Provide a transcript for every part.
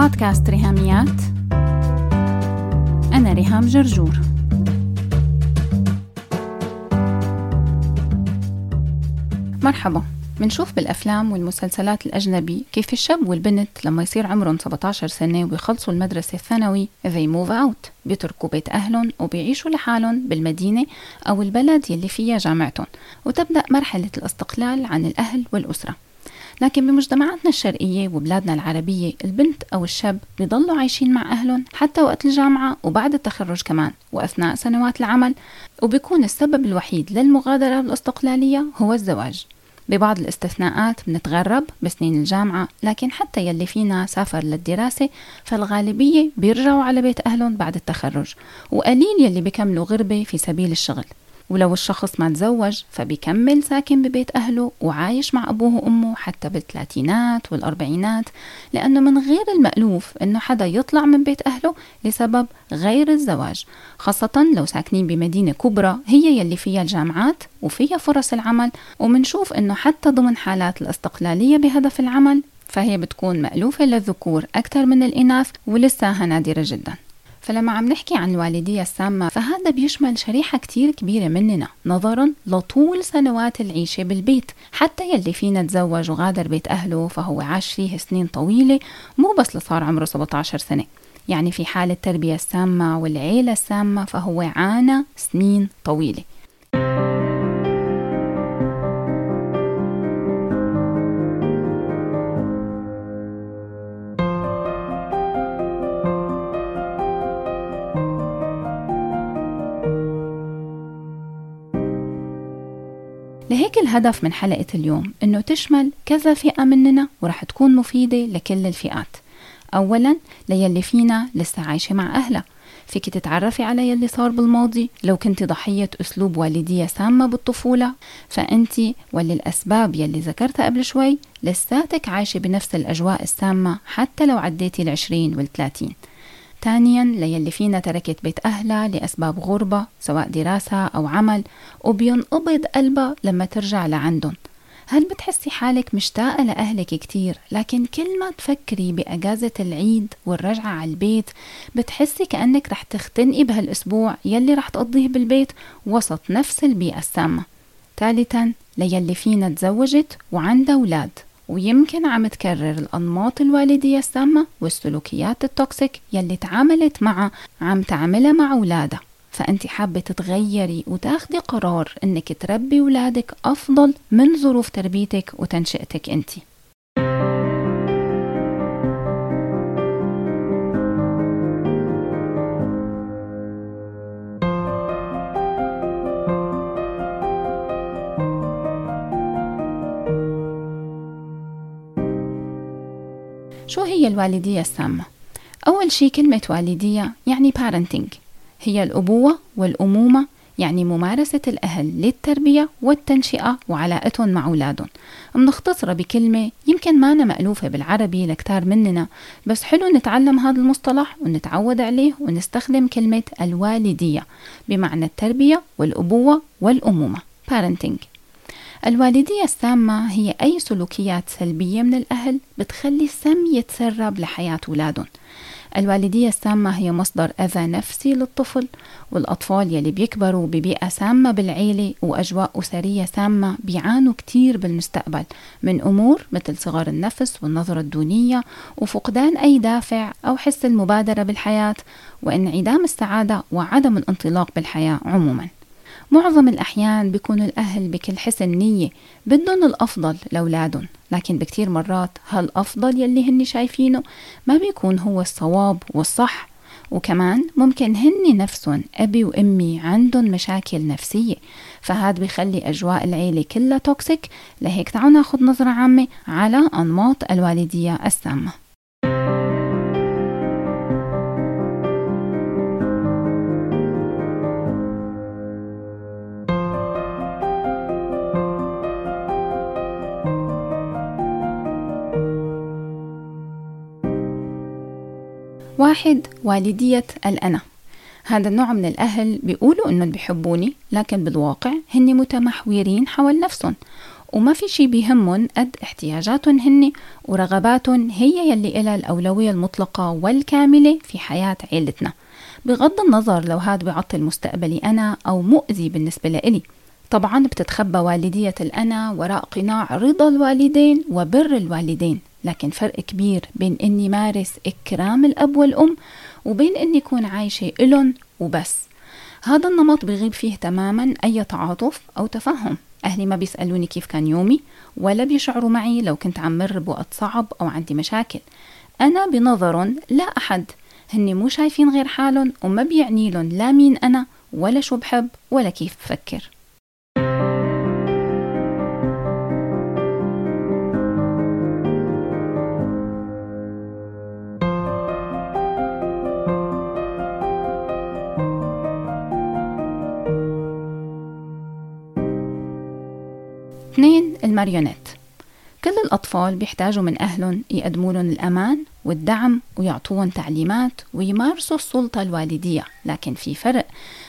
بودكاست ريهاميات. أنا ريهام جرجور. مرحبا. منشوف بالأفلام والمسلسلات الأجنبي كيف الشاب والبنت لما يصير عمرهم 17 سنة ويخلصوا المدرسة الثانوي they move out بيتركوا بيت أهلهم وبيعيشوا لحالهم بالمدينة أو البلد يلي فيها جامعتهم. وتبدأ مرحلة الاستقلال عن الأهل والأسرة. لكن بمجتمعاتنا الشرقية وبلادنا العربية البنت أو الشاب بيضلوا عايشين مع أهلهم حتى وقت الجامعة وبعد التخرج كمان وأثناء سنوات العمل. وبيكون السبب الوحيد للمغادرة بالاستقلالية هو الزواج. ببعض الاستثناءات بنتغرب بسنين الجامعة لكن حتى يلي فينا سافر للدراسة فالغالبية بيرجعوا على بيت أهلهم بعد التخرج. وقليل يلي بيكملوا غربة في سبيل الشغل. ولو الشخص ما تزوج فبيكمل ساكن ببيت أهله وعايش مع أبوه وأمه حتى بالثلاثينات والأربعينات لأنه من غير المألوف أنه حدا يطلع من بيت أهله لسبب غير الزواج خاصة لو ساكنين بمدينة كبرى هي يلي فيها الجامعات وفيها فرص العمل ومنشوف أنه حتى ضمن حالات الاستقلالية بهدف العمل فهي بتكون مألوفة للذكور أكثر من الإناث ولساها نادرة جداً. فلما عم نحكي عن الوالدية السامة فهذا بيشمل شريحة كتير كبيرة مننا نظرا لطول سنوات العيشة بالبيت. حتى يلي فينا تزوج وغادر بيت أهله فهو عاش فيه سنين طويلة مو بس لصار عمره 17 سنة. يعني في حال التربية السامة والعيلة السامة فهو عانى سنين طويلة. لهيك الهدف من حلقة اليوم إنه تشمل كذا فئة مننا ورح تكون مفيدة لكل الفئات. أولا ليلي فينا لسه عايشة مع أهلها. فيك تتعرفي على يلي صار بالماضي. لو كنت ضحية أسلوب والدية سامة بالطفولة فأنت وللأسباب يلي ذكرتها قبل شوي لساتك عايشة بنفس الأجواء السامة حتى لو عديتي العشرين والثلاثين. ثانيا ليلي فينا تركت بيت أهلها لأسباب غربة سواء دراسة أو عمل وبينقبض قلبها لما ترجع لعندهم. هل بتحسي حالك مشتاقة لأهلك كتير لكن كل ما تفكري بأجازة العيد والرجعة على البيت بتحسي كأنك رح تختنقي بهالأسبوع يلي رح تقضيه بالبيت وسط نفس البيئة السامة. ثالثا ليلي فينا تزوجت وعندها أولاد. ويمكن عم تكرر الأنماط الوالدية السامة والسلوكيات التوكسيك يلي تعاملت معها عم تعملها مع أولادها. فأنت حابة تتغيري وتاخدي قرار إنك تربي أولادك أفضل من ظروف تربيتك وتنشئتك أنتِ. شو هي الوالدية السامة؟ أول شي كلمة والدية يعني parenting. هي الأبوة والأمومة يعني ممارسة الأهل للتربية والتنشئة وعلاقتهم مع أولادهم. منختصرها بكلمة يمكن ما أنا مألوفة بالعربي لكتار مننا بس حلو نتعلم هذا المصطلح ونتعود عليه ونستخدم كلمة الوالدية بمعنى التربية والأبوة والأمومة. Parenting. الوالدية السامة هي أي سلوكيات سلبية من الأهل بتخلي السم يتسرب لحياة أولادهم. الوالدية السامة هي مصدر أذى نفسي للطفل والأطفال يلي بيكبروا ببيئة سامة بالعيلة وأجواء أسرية سامة بيعانوا كتير بالمستقبل من أمور مثل صغر النفس والنظرة الدونية وفقدان أي دافع أو حس المبادرة بالحياة وإنعدام السعادة وعدم الانطلاق بالحياة عموماً. معظم الأحيان بيكونوا الأهل بكل حسن نية بدهم الأفضل لأولادهم لكن بكتير مرات هالأفضل يلي هن شايفينه ما بيكون هو الصواب والصح. وكمان ممكن هن نفسهم أبي وأمي عندهم مشاكل نفسية فهاد بيخلي أجواء العيلة كلها توكسيك لهيك تعالوا ناخد نظرة عامة على أنماط الوالدية السامة. واحد والدية الأنا. هذا النوع من الأهل بيقولوا إنهم بيحبوني لكن بالواقع هن متمحورين حول نفسهم. وما في شي بيهمن قد احتياجاتهم هن ورغباتهم هي يلي إلها الأولوية المطلقة والكاملة في حياة عيلتنا. بغض النظر لو هاد بيعطل مستقبلي أنا أو مؤذي بالنسبة لإلي. طبعا بتتخبى والدية الأنا وراء قناع رضا الوالدين وبر الوالدين لكن فرق كبير بين إني مارس إكرام الأب والأم وبين إني أكون عايشة إلن وبس. هذا النمط بغيب فيه تماما أي تعاطف أو تفهم. أهلي ما بيسألوني كيف كان يومي ولا بيشعروا معي لو كنت عم مر بوقت صعب أو عندي مشاكل. أنا بنظر لا أحد. هني مو شايفين غير حالهم وما بيعني لهم لا مين أنا ولا شو بحب ولا كيف بفكر. الماريونيت. كل الأطفال بيحتاجوا من أهلهم يقدموا لهم الأمان والدعم ويعطوهم تعليمات ويمارسوا السلطة الوالدية. لكن في فرق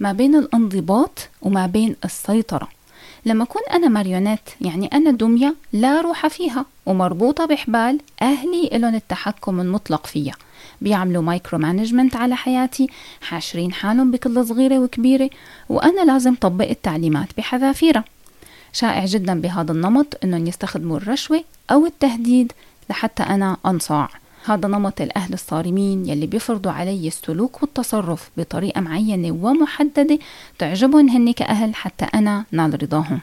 ما بين الانضباط وما بين السيطرة. لما أكون أنا ماريونيت يعني أنا دمية لا روح فيها ومربوطة بحبال أهلي إلهم التحكم المطلق فيها بيعملوا micromanagement على حياتي حاشرين حالهم بكل صغيرة وكبيرة وأنا لازم طبق التعليمات بحذافيرها. شائع جدا بهذا النمط إنهم يستخدموا الرشوة أو التهديد لحتى أنا أنصاع. هذا نمط الأهل الصارمين يلي بيفرضوا علي السلوك والتصرف بطريقة معينة ومحددة تعجبهم هن كأهل حتى أنا نال رضاهم.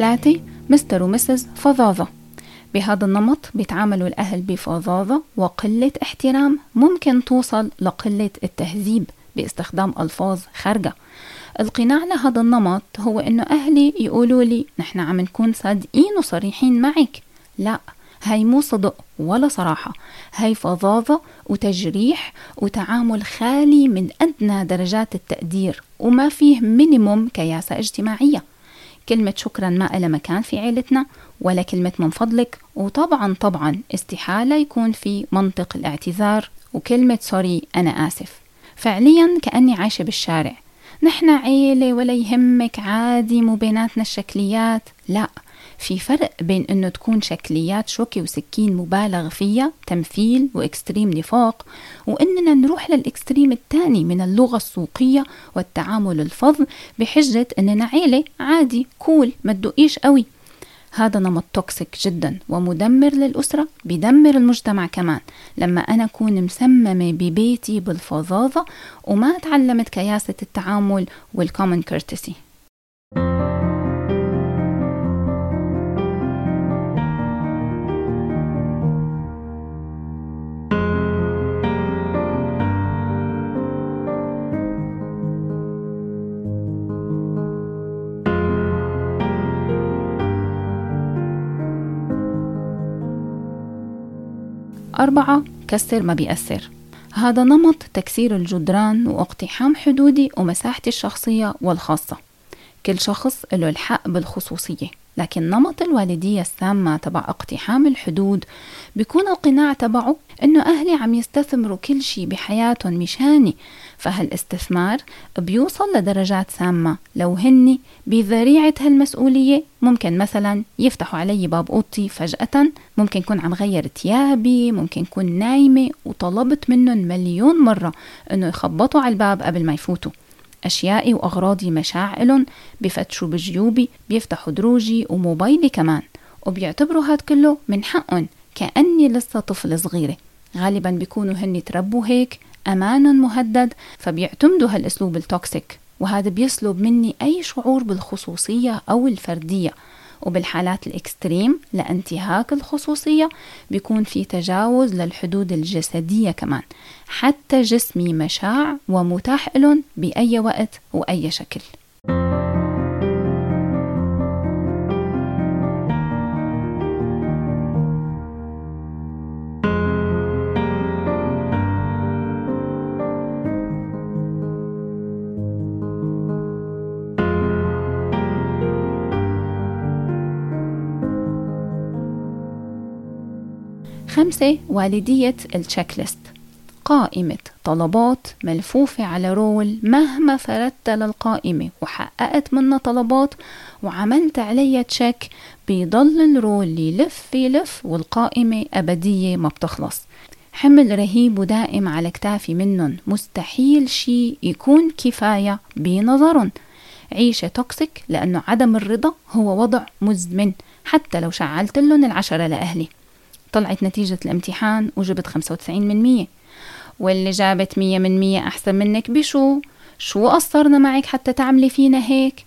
ثلاثة مستر ومسز فظاظة. بهذا النمط بيتعاملوا الأهل بفظاظة وقلة احترام ممكن توصل لقلة التهذيب باستخدام ألفاظ خارجة. القناع لهذا النمط هو إنه أهلي يقولوا لي نحن عم نكون صادقين وصريحين معك. لا هاي مو صدق ولا صراحة. هاي فظاظة وتجريح وتعامل خالي من أدنى درجات التقدير وما فيه مينيموم كياسة اجتماعية. كلمة شكرا ما لها مكان في عيلتنا ولا كلمة من فضلك. وطبعا طبعا استحالة يكون في منطق الاعتذار وكلمة sorry أنا آسف فعليا كأني عايشة بالشارع. نحن عيلة ولا يهمك عادي مو بيناتنا الشكليات. لا في فرق بين إنه تكون شكليات شوكي وسكين مبالغ فيها تمثيل و extreme نفاق وإننا نروح لل extreme الثاني من اللغة السوقية والتعامل الفظ بحجة إننا عيلة عادي cool ما تدقيش قوي. هذا نمط toxic جدا ومدمر للأسرة بيدمر المجتمع كمان. لما أنا أكون مسممة ببيتي بالفظاظة وما تعلمت كياسة التعامل وال common courtesy أربعة كسر ما بيأثر هذا نمط تكسير الجدران واقتحام حدودي ومساحتي الشخصية والخاصة. كل شخص له الحق بالخصوصية لكن نمط الوالدية السامة تبع اقتحام الحدود بيكون القناع تبعه إنه أهلي عم يستثمروا كل شي بحياتهم مشاني فهالاستثمار بيوصل لدرجات سامة. لو هني بذريعة هالمسؤولية ممكن مثلا يفتحوا علي باب أوضتي فجأة ممكن كون عم غير تيابي ممكن كون نايمة وطلبت منهم مليون مرة إنه يخبطوا على الباب قبل ما يفوتوا. أشيائي وأغراضي مشاع إلن بفتشوا بجيوبي بيفتحوا دروجي وموبايلي كمان وبيعتبروا هاد كله من حقهم كأني لسه طفل صغيرة. غالبا بيكونوا هن تربوا هيك أمان مهدد فبيعتمدوا هالأسلوب ال toxic وهذا بيسلب مني أي شعور بالخصوصية أو الفردية. وبالحالات الإكستريم لانتهاك الخصوصية بيكون في تجاوز للحدود الجسدية كمان حتى جسمي مشاع ومتاح لهم بأي وقت وأي شكل. خمسة والدية ال checklist قائمة طلبات ملفوفة على roll مهما فردت القائمة وحققت منها طلبات وعملت عليها check بيضل ال roll يلف يلف والقائمة أبدية ما بتخلص. حمل رهيب ودائم على كتافي منهم. مستحيل شي يكون كفاية بنظرهم. عيشة toxic لأنه عدم الرضا هو وضع مزمن حتى لو شعلت لهم العشرة لأهلي. طلعت نتيجة الامتحان وجبت 95 من مية. واللي جابت مية من مية أحسن منك بشو؟ شو قصرنا معك حتى تعملي فينا هيك؟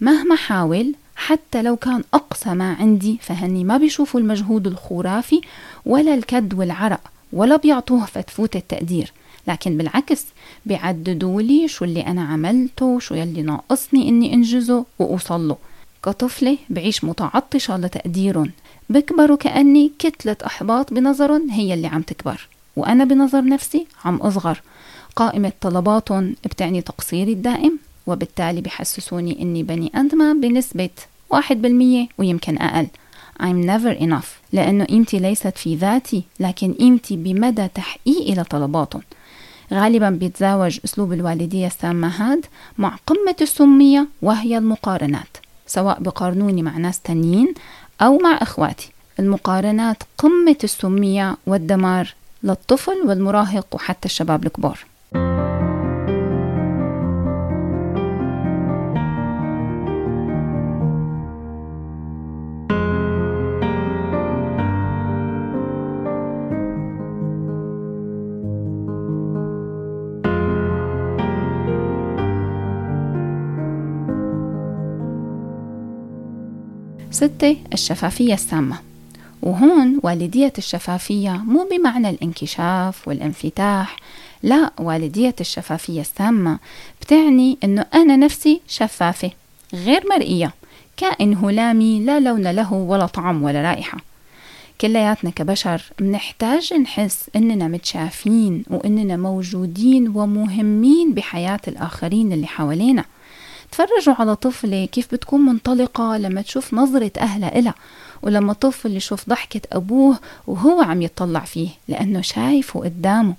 مهما حاول حتى لو كان أقصى ما عندي فهني ما بيشوفوا المجهود الخرافي ولا الكد والعرق ولا بيعطوه فتفوت التقدير. لكن بالعكس بيعددوا لي شو اللي أنا عملته شو يلي ناقصني إني أنجزه وأوصل له كطفلة بعيش متعطشة لتقديرهم. بكبروا كأني كتلة أحباط بنظرهم هي اللي عم تكبر وأنا بنظر نفسي عم أصغر. قائمة طلباتهم بتعني تقصيري الدائم وبالتالي بحسسوني إني بني أدمة بنسبة واحد بالمية ويمكن أقل. I'm never enough لأنه قيمتي ليست في ذاتي لكن قيمتي بمدى تحقيقي لطلباتهم غالبا بيتزاوج أسلوب الوالدية السامة هاد مع قمة السمية وهي المقارنات سواء بقارنوني مع ناس تانيين أو مع إخواتي. المقارنات قمة السمية والدمار للطفل والمراهق وحتى الشباب الكبار. ستة الشفافية السامة. وهون والدية الشفافية مو بمعنى الانكشاف والانفتاح لا والدية الشفافية السامة بتعني إنه أنا نفسي شفافة غير مرئية كائن هلامي لا لون له ولا طعم ولا رائحة. كلياتنا كبشر بنحتاج نحس إننا متشافين وإننا موجودين ومهمين بحياة الآخرين اللي حوالينا. تفرجوا على طفلة كيف بتكون منطلقة لما تشوف نظرة أهلها إلها ولما طفل يشوف ضحكة أبوه وهو عم يطلع فيه لأنه شايفه قدامه.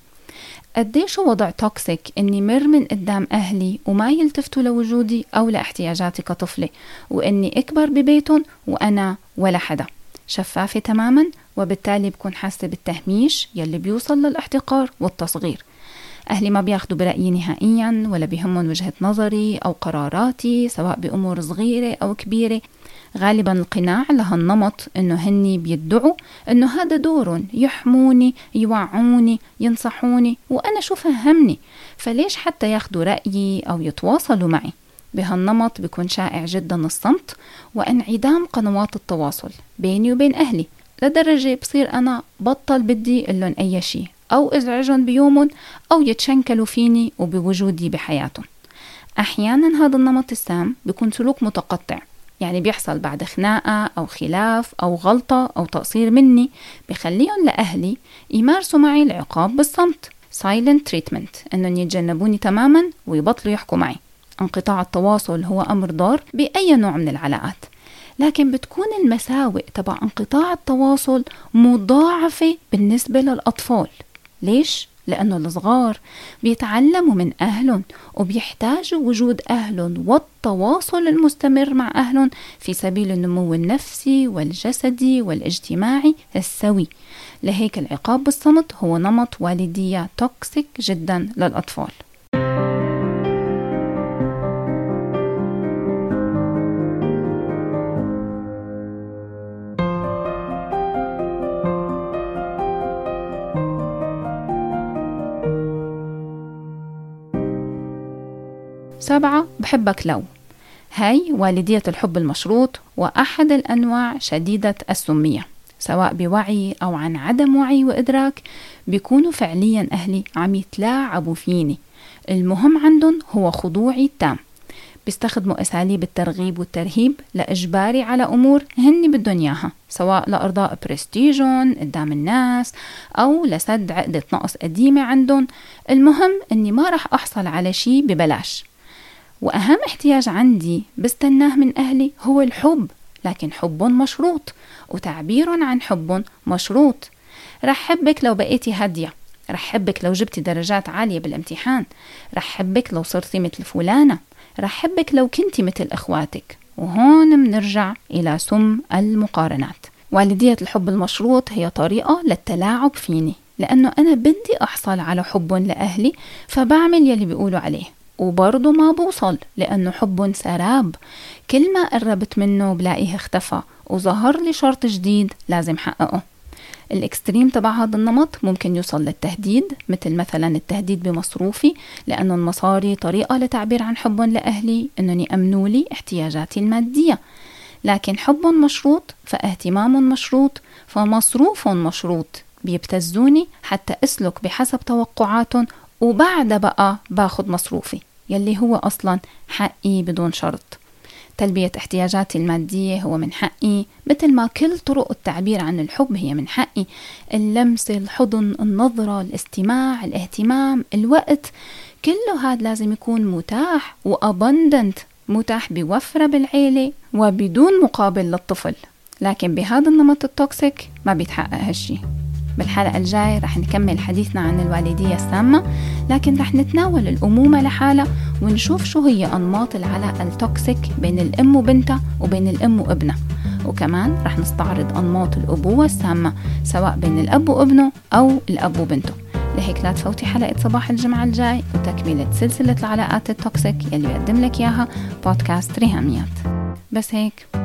قديش وضع توكسيك إني مر من قدام أهلي وما يلتفتوا لوجودي أو لاحتياجاتي كطفلة وإني أكبر ببيتهم وأنا ولا حدا. شفافة تماما وبالتالي بكون حاسة بالتهميش يلي بيوصل للإحتقار والتصغير. أهلي ما بياخدوا برأيي نهائيا ولا بيهمهم وجهة نظري أو قراراتي سواء بأمور صغيرة أو كبيرة. غالبا القناع لهالنمط إنه هني بيدعوا إنه هذا دورهم يحموني يوعوني ينصحوني وأنا شو فهمني؟ فليش حتى ياخدوا رأيي أو يتواصلوا معي؟ بهالنمط بيكون شائع جدا الصمت وانعدام قنوات التواصل بيني وبين أهلي لدرجة بصير أنا بطل بدي لهم أي شيء. أو إزعجهم بيومهم أو يتشنكلوا فيني وبوجودي بحياتهم أحيانا هذا النمط السام بيكون سلوك متقطع يعني بيحصل بعد خناقة أو خلاف أو غلطة أو تقصير مني بخليهم لأهلي يمارسوا معي العقاب بالصمت. Silent treatment أنهم يتجنبوني تماما ويبطلوا يحكوا معي. انقطاع التواصل هو أمر ضار بأي نوع من العلاقات. لكن بتكون المساوئ تبع انقطاع التواصل مضاعفة بالنسبة للأطفال. ليش؟ لأنه الصغار بيتعلموا من أهلهم وبيحتاجوا وجود أهلهم والتواصل المستمر مع أهلهم في سبيل النمو النفسي والجسدي والاجتماعي السوي لهيك العقاب بالصمت هو نمط والدية توكسيك جدا للأطفال سبعة بحبك لو. هاي والدية الحب المشروط وأحد الأنواع شديدة السمية سواء بوعي أو عن عدم وعي وإدراك بيكونوا فعليا أهلي عم يتلاعبوا فيني. المهم عندهم هو خضوعي التام بيستخدموا أساليب الترغيب والترهيب لإجباري على أمور هن بدهم إياها سواء لإرضاء برستيجهم قدام الناس أو لسد عقدة نقص قديمة عندهم. المهم أني ما رح أحصل على شي ببلاش. وأهم احتياج عندي بستناه من أهلي هو الحب لكن حب مشروط وتعبير عن حب مشروط. رح حبك لو بقيتي هادية رح حبك لو جبتي درجات عالية بالامتحان رح حبك لو صرتي مثل فلانة رح حبك لو كنتي مثل إخواتك. وهون منرجع إلى سم المقارنات. والدية الحب المشروط هي طريقة للتلاعب فيني لأنه أنا بدي أحصل على حب لأهلي فبعمل يلي بيقولوا عليه. وبرضه ما بوصل لأنه حب سراب. كل ما قربت منه بلاقيه اختفى وظهر لي شرط جديد لازم حققه. الإكستريم تبع هذا النمط ممكن يوصل للتهديد مثل مثلا التهديد بمصروفي لأنه المصاري طريقة لتعبير عن حب لأهلي أنهم يأمنوا لي احتياجاتي المادية. لكن حب مشروط فاهتمام مشروط فمصروف مشروط. بيبتزوني حتى أسلك بحسب توقعاتهم وبعد بقى باخد مصروفي يلي هو أصلا حقي بدون شرط. تلبية احتياجاتي المادية هو من حقي. مثل ما كل طرق التعبير عن الحب هي من حقي. اللمس الحضن النظرة الاستماع الاهتمام الوقت كله هذا لازم يكون متاح وأبندنت متاح بوفرة بالعيلة وبدون مقابل للطفل. لكن بهذا النمط toxic ما بيتحقق هالشي. بالحلقة الجاية رح نكمل حديثنا عن الوالدية السامة لكن رح نتناول الأمومة لحالها ونشوف شو هي أنماط العلاقة ال toxic بين الأم وبنتها وبين الأم وابنها. وكمان رح نستعرض أنماط الأبوة السامة سواء بين الأب وابنه أو الأب وبنته. لهيك لا تفوتي حلقة صباح الجمعة الجاي وتكملة سلسلة العلاقات ال toxic يلي بيقدم لك إياها بودكاست ريهاميات. بس هيك.